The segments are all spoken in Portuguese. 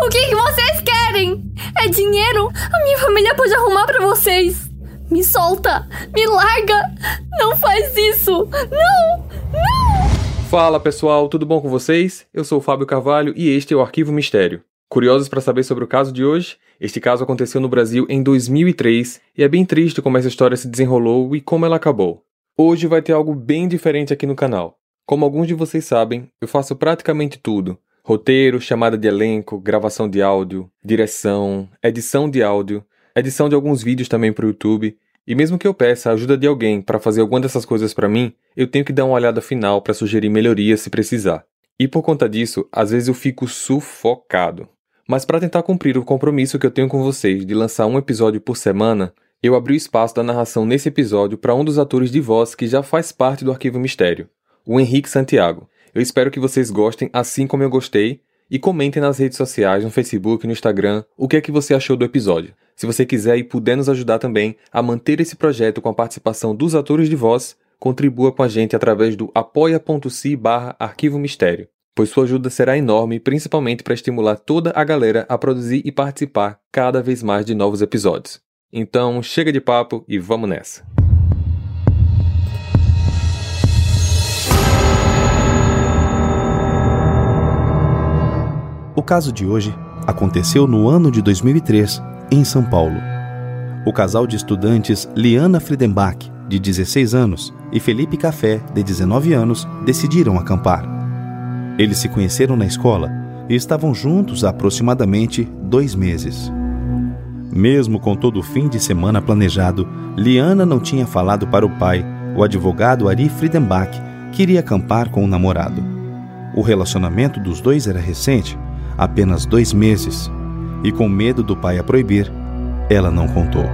O que, que vocês querem? É dinheiro? A minha família pode arrumar para vocês. Me solta! Me larga! Não faz isso! Não! Não! Fala pessoal, tudo bom com vocês? Eu sou o Fábio Carvalho e este é o Arquivo Mistério. Curiosos para saber sobre o caso de hoje? Este caso aconteceu no Brasil em 2003 e é bem triste como essa história se desenrolou e como ela acabou. Hoje vai ter algo bem diferente aqui no canal. Como alguns de vocês sabem, eu faço praticamente tudo: roteiro, chamada de elenco, gravação de áudio, direção, edição de áudio, edição de alguns vídeos também para o YouTube. E mesmo que eu peça a ajuda de alguém para fazer alguma dessas coisas para mim, eu tenho que dar uma olhada final para sugerir melhorias se precisar. E por conta disso, às vezes eu fico sufocado. Mas para tentar cumprir o compromisso que eu tenho com vocês de lançar um episódio por semana, eu abri o espaço da narração nesse episódio para um dos atores de voz que já faz parte do Arquivo Mistério, o Henrique Santiago. Eu espero que vocês gostem assim como eu gostei e comentem nas redes sociais, no Facebook, no Instagram, o que é que você achou do episódio. Se você quiser e puder nos ajudar também a manter esse projeto com a participação dos atores de voz, contribua com a gente através do apoia.se barra Arquivo Mistério, pois sua ajuda será enorme, principalmente para estimular toda a galera a produzir e participar cada vez mais de novos episódios. Então, chega de papo e vamos nessa! O caso de hoje aconteceu no ano de 2003, em São Paulo. O casal de estudantes Liana Friedenbach, de 16 anos, e Felipe Café, de 19 anos, decidiram acampar. Eles se conheceram na escola e estavam juntos há aproximadamente dois meses. Mesmo com todo o fim de semana planejado, Liana não tinha falado para o pai, o advogado Ari Friedenbach, que iria acampar com o namorado. O relacionamento dos dois era recente apenas dois meses, e com medo do pai a proibir, ela não contou.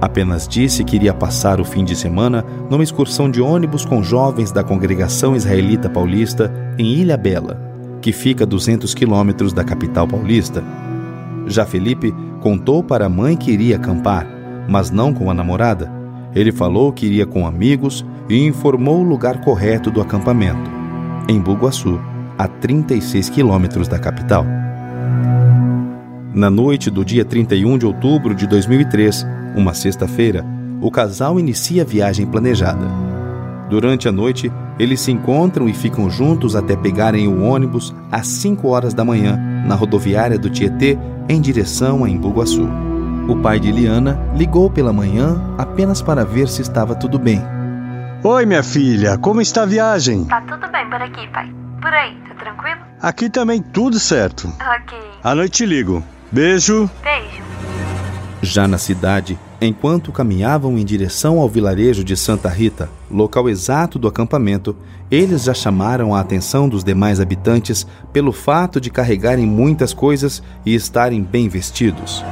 Apenas disse que iria passar o fim de semana numa excursão de ônibus com jovens da congregação israelita paulista em Ilha Bela, que fica a 200 quilômetros da capital paulista. Já Felipe contou para a mãe que iria acampar, mas não com a namorada. Ele falou que iria com amigos e informou o lugar correto do acampamento, em Bugaçu, a 36 quilômetros da capital. Na noite do dia 31 de outubro de 2003, uma sexta-feira, o casal inicia a viagem planejada. Durante a noite, eles se encontram e ficam juntos até pegarem o ônibus às 5 horas da manhã, na rodoviária do Tietê, em direção a Embu-Guaçu. O pai de Liana ligou pela manhã apenas para ver se estava tudo bem. Oi, minha filha, como está a viagem? Tá tudo bem por aqui, pai. Por aí, tá tranquilo? Aqui também tudo certo. Ok. À noite te ligo. Beijo. Beijo. Já na cidade, enquanto caminhavam em direção ao vilarejo de Santa Rita, local exato do acampamento, eles já chamaram a atenção dos demais habitantes pelo fato de carregarem muitas coisas e estarem bem vestidos.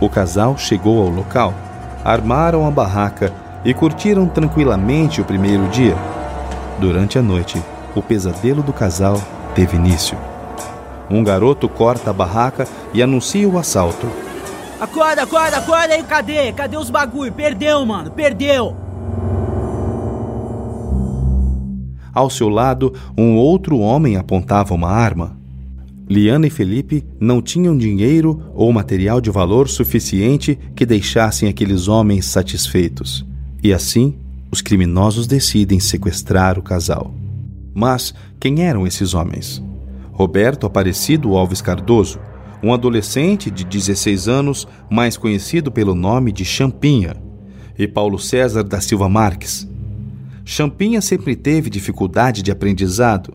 O casal chegou ao local, armaram a barraca e curtiram tranquilamente o primeiro dia. Durante a noite, o pesadelo do casal teve início. Um garoto corta a barraca e anuncia o assalto. Acorda, acorda, acorda aí, cadê? Cadê os bagulho? Perdeu, mano, perdeu! Ao seu lado, um outro homem apontava uma arma. Liana e Felipe não tinham dinheiro ou material de valor suficiente que deixassem aqueles homens satisfeitos. E assim, os criminosos decidem sequestrar o casal. Mas quem eram esses homens? Roberto Aparecido Alves Cardoso, um adolescente de 16 anos, mais conhecido pelo nome de Champinha, e Paulo César da Silva Marques. Champinha sempre teve dificuldade de aprendizado.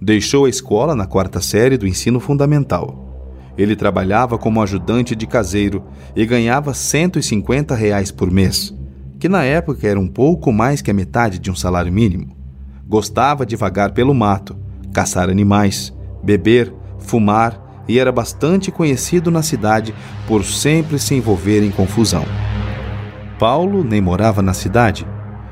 Deixou a escola na quarta série do ensino fundamental. Ele trabalhava como ajudante de caseiro e ganhava 150 reais por mês, que na época era um pouco mais que a metade de um salário mínimo. Gostava de vagar pelo mato, caçar animais, beber, fumar e era bastante conhecido na cidade por sempre se envolver em confusão. Paulo nem morava na cidade.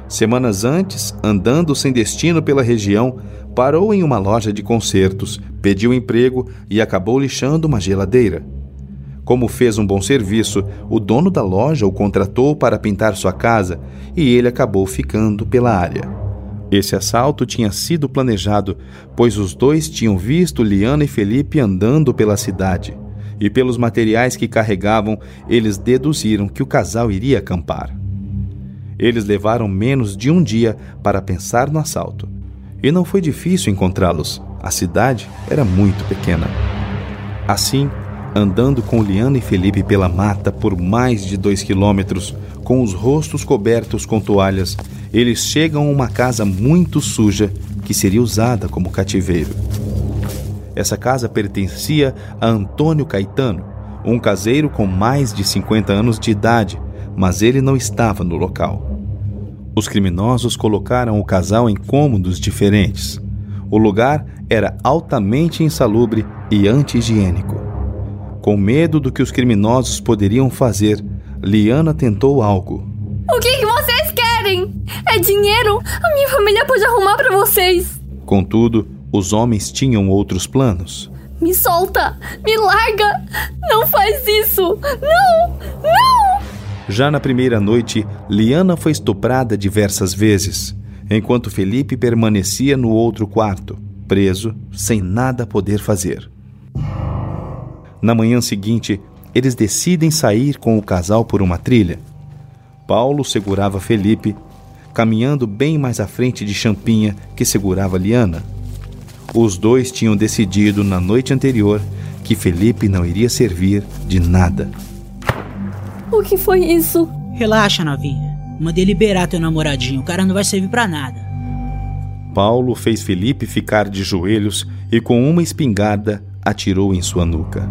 Semanas antes, andando sem destino pela região, parou em uma loja de concertos, pediu emprego e acabou lixando uma geladeira. Como fez um bom serviço, o dono da loja o contratou para pintar sua casa e ele acabou ficando pela área. Esse assalto tinha sido planejado, pois os dois tinham visto Liana e Felipe andando pela cidade, e pelos materiais que carregavam, eles deduziram que o casal iria acampar. Eles levaram menos de um dia para pensar no assalto, e não foi difícil encontrá-los. A cidade era muito pequena. Assim, andando com Liana e Felipe pela mata por mais de dois quilômetros, com os rostos cobertos com toalhas, eles chegam a uma casa muito suja que seria usada como cativeiro. Essa casa pertencia a Antônio Caetano, um caseiro com mais de 50 anos de idade, mas ele não estava no local. Os criminosos colocaram o casal em cômodos diferentes. O lugar era altamente insalubre e anti-higiênico. Com medo do que os criminosos poderiam fazer, Liana tentou algo. O que, que vocês querem? É dinheiro? A minha família pode arrumar para vocês. Contudo, os homens tinham outros planos. Me solta! Me larga! Não faz isso! Não! Não! Já na primeira noite, Liana foi estuprada diversas vezes, enquanto Felipe permanecia no outro quarto, preso, sem nada poder fazer. Na manhã seguinte, eles decidem sair com o casal por uma trilha. Paulo segurava Felipe, caminhando bem mais à frente de Champinha, que segurava Liana. Os dois tinham decidido na noite anterior que Felipe não iria servir de nada. O que foi isso? Relaxa, novinha. Mandei liberar teu namoradinho, o cara não vai servir para nada. Paulo fez Felipe ficar de joelhos e com uma espingarda atirou em sua nuca.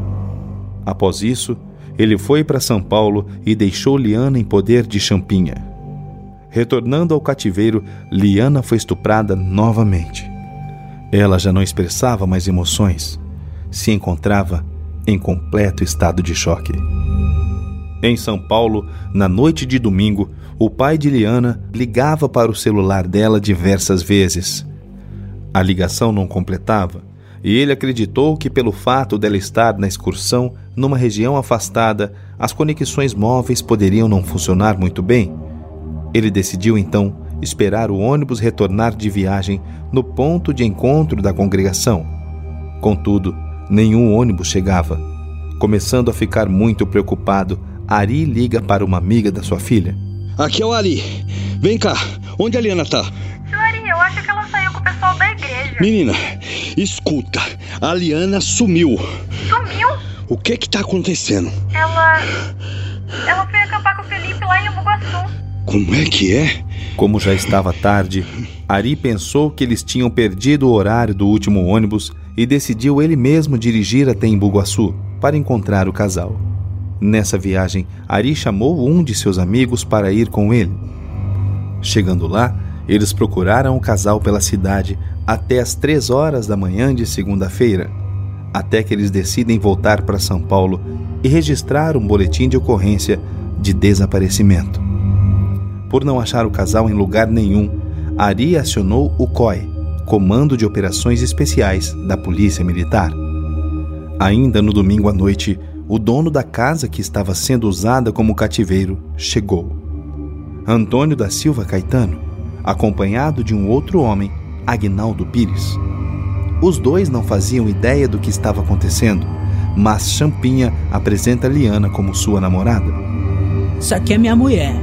Após isso, ele foi para São Paulo e deixou Liana em poder de Champinha. Retornando ao cativeiro, Liana foi estuprada novamente. Ela já não expressava mais emoções, se encontrava em completo estado de choque. Em São Paulo, na noite de domingo, o pai de Liana ligava para o celular dela diversas vezes. A ligação não completava e ele acreditou que, pelo fato dela estar na excursão numa região afastada, as conexões móveis poderiam não funcionar muito bem. Ele decidiu então esperar o ônibus retornar de viagem no ponto de encontro da congregação. Contudo, nenhum ônibus chegava. Começando a ficar muito preocupado, Ari liga para uma amiga da sua filha. Aqui é o Ari. Vem cá, onde a Liana tá? Senhorinha, eu acho que ela saiu com o pessoal da igreja. Menina, escuta, a Liana sumiu. Sumiu? O que que tá acontecendo? Ela. Ela foi acampar com o Felipe lá em Bugaçu. Como é que é? Como já estava tarde, Ari pensou que eles tinham perdido o horário do último ônibus e decidiu ele mesmo dirigir até Embu-Guaçu para encontrar o casal. Nessa viagem, Ari chamou um de seus amigos para ir com ele. Chegando lá, eles procuraram o casal pela cidade até as três horas da manhã de segunda-feira, até que eles decidem voltar para São Paulo e registrar um boletim de ocorrência de desaparecimento. Por não achar o casal em lugar nenhum, Ari acionou o COI, Comando de Operações Especiais da Polícia Militar. Ainda no domingo à noite, o dono da casa que estava sendo usada como cativeiro chegou. Antônio da Silva Caetano, acompanhado de um outro homem, Agnaldo Pires. Os dois não faziam ideia do que estava acontecendo, mas Champinha apresenta Liana como sua namorada. Isso aqui é minha mulher.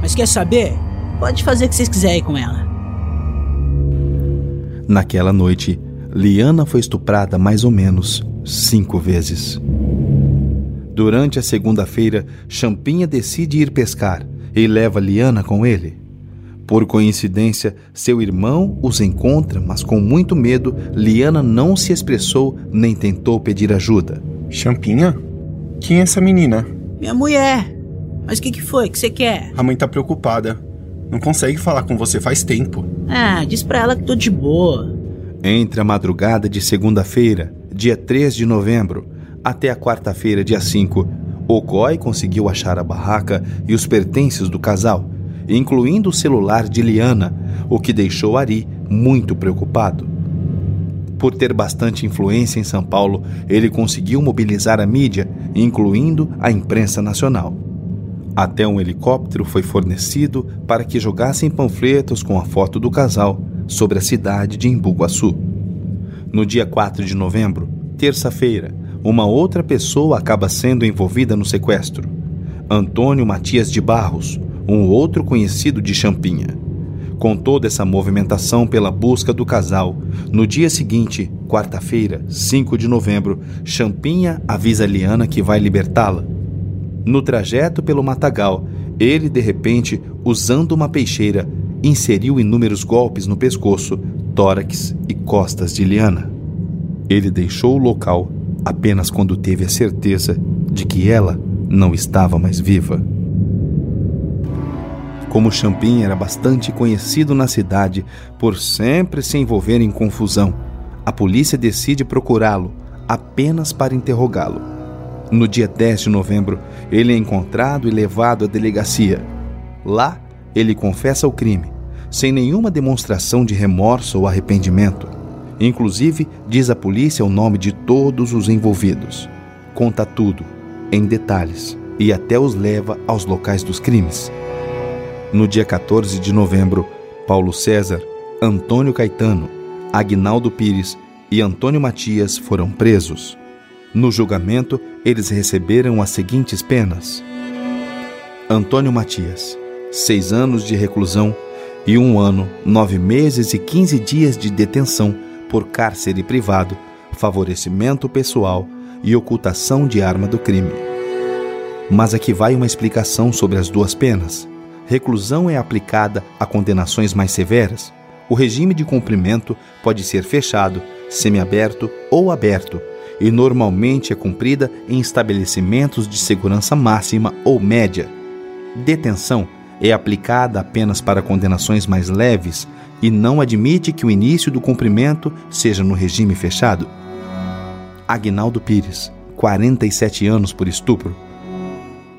Mas quer saber? Pode fazer o que vocês quiserem com ela. Naquela noite, Liana foi estuprada mais ou menos cinco vezes. Durante a segunda-feira, Champinha decide ir pescar e leva Liana com ele. Por coincidência, seu irmão os encontra, mas com muito medo, Liana não se expressou nem tentou pedir ajuda. Champinha? Quem é essa menina? Minha mulher. Mas o que, que foi? O que você quer? A mãe tá preocupada. Não consegue falar com você faz tempo. Ah, diz pra ela que tô de boa. Entre a madrugada de segunda-feira, dia 3 de novembro, até a quarta-feira, dia 5, o COI conseguiu achar a barraca e os pertences do casal, incluindo o celular de Liana, o que deixou Ari muito preocupado. Por ter bastante influência em São Paulo, ele conseguiu mobilizar a mídia, incluindo a imprensa nacional. Até um helicóptero foi fornecido para que jogassem panfletos com a foto do casal sobre a cidade de Embu-Guaçu. No dia 4 de novembro, terça-feira, uma outra pessoa acaba sendo envolvida no sequestro. Antônio Matias de Barros, um outro conhecido de Champinha. Com toda essa movimentação pela busca do casal, no dia seguinte, quarta-feira, 5 de novembro, Champinha avisa Liana que vai libertá-la. No trajeto pelo matagal, ele de repente, usando uma peixeira, inseriu inúmeros golpes no pescoço, tórax e costas de Liana. Ele deixou o local apenas quando teve a certeza de que ela não estava mais viva. Como Champin era bastante conhecido na cidade por sempre se envolver em confusão, a polícia decide procurá-lo apenas para interrogá-lo. No dia 10 de novembro, ele é encontrado e levado à delegacia. Lá, ele confessa o crime, sem nenhuma demonstração de remorso ou arrependimento. Inclusive, diz à polícia o nome de todos os envolvidos. Conta tudo, em detalhes, e até os leva aos locais dos crimes. No dia 14 de novembro, Paulo César, Antônio Caetano, Agnaldo Pires e Antônio Matias foram presos. No julgamento, eles receberam as seguintes penas: Antônio Matias, seis anos de reclusão e um ano, nove meses e quinze dias de detenção por cárcere privado, favorecimento pessoal e ocultação de arma do crime. Mas aqui vai uma explicação sobre as duas penas. Reclusão é aplicada a condenações mais severas. O regime de cumprimento pode ser fechado, semiaberto ou aberto, e normalmente é cumprida em estabelecimentos de segurança máxima ou média. Detenção é aplicada apenas para condenações mais leves e não admite que o início do cumprimento seja no regime fechado. Agnaldo Pires, 47 anos por estupro.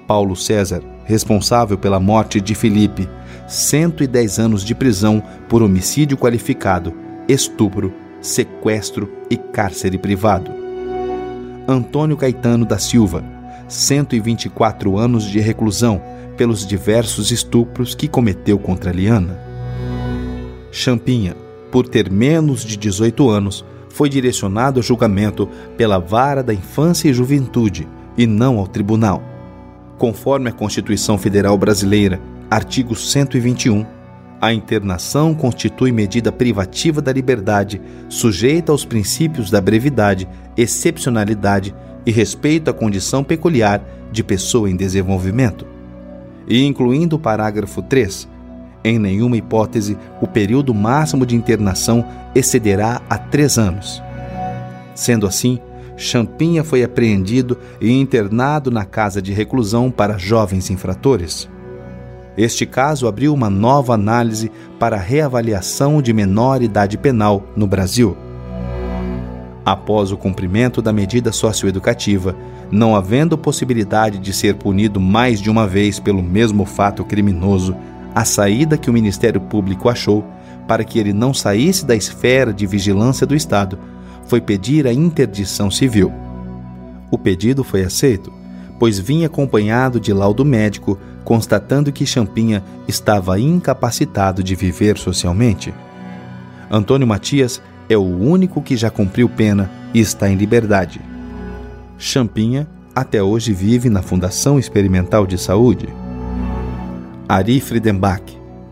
Paulo César, responsável pela morte de Felipe, 110 anos de prisão por homicídio qualificado, estupro, sequestro e cárcere privado. Antônio Caetano da Silva, 124 anos de reclusão pelos diversos estupros que cometeu contra Liana. Champinha, por ter menos de 18 anos, foi direcionado a julgamento pela Vara da Infância e Juventude e não ao tribunal. Conforme a Constituição Federal Brasileira, artigo 121, a internação constitui medida privativa da liberdade, sujeita aos princípios da brevidade, excepcionalidade e respeito à condição peculiar de pessoa em desenvolvimento e incluindo o parágrafo 3, em nenhuma hipótese o período máximo de internação excederá a três anos. Sendo assim, Champinha foi apreendido e internado na casa de reclusão para jovens infratores. Este caso abriu uma nova análise para a reavaliação de menor idade penal no Brasil. Após o cumprimento da medida socioeducativa, não havendo possibilidade de ser punido mais de uma vez pelo mesmo fato criminoso, a saída que o Ministério Público achou para que ele não saísse da esfera de vigilância do Estado foi pedir a interdição civil. O pedido foi aceito, pois vinha acompanhado de laudo médico constatando que Champinha estava incapacitado de viver socialmente. Antônio Matias é o único que já cumpriu pena e está em liberdade. Champinha até hoje vive na Fundação Experimental de Saúde. Ari Friedenbach,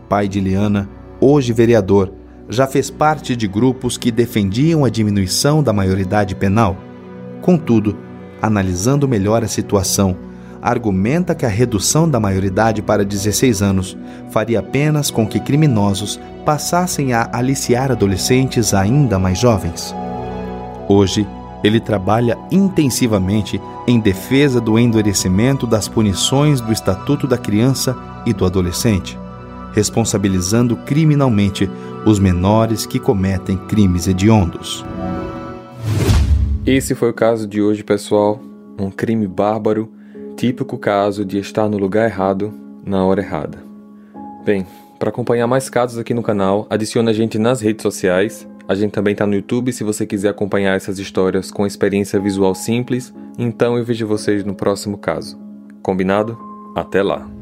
pai de Liana, hoje vereador, já fez parte de grupos que defendiam a diminuição da maioridade penal. Contudo, analisando melhor a situação, argumenta que a redução da maioridade para 16 anos faria apenas com que criminosos passassem a aliciar adolescentes ainda mais jovens. Hoje, ele trabalha intensivamente em defesa do endurecimento das punições do Estatuto da Criança e do Adolescente, responsabilizando criminalmente os menores que cometem crimes hediondos. Esse foi o caso de hoje, pessoal. Um crime bárbaro Típico caso de estar no lugar errado, na hora errada. Bem, para acompanhar mais casos aqui no canal, adicione a gente nas redes sociais. A gente também está no YouTube se você quiser acompanhar essas histórias com experiência visual simples. Então eu vejo vocês no próximo caso. Combinado? Até lá!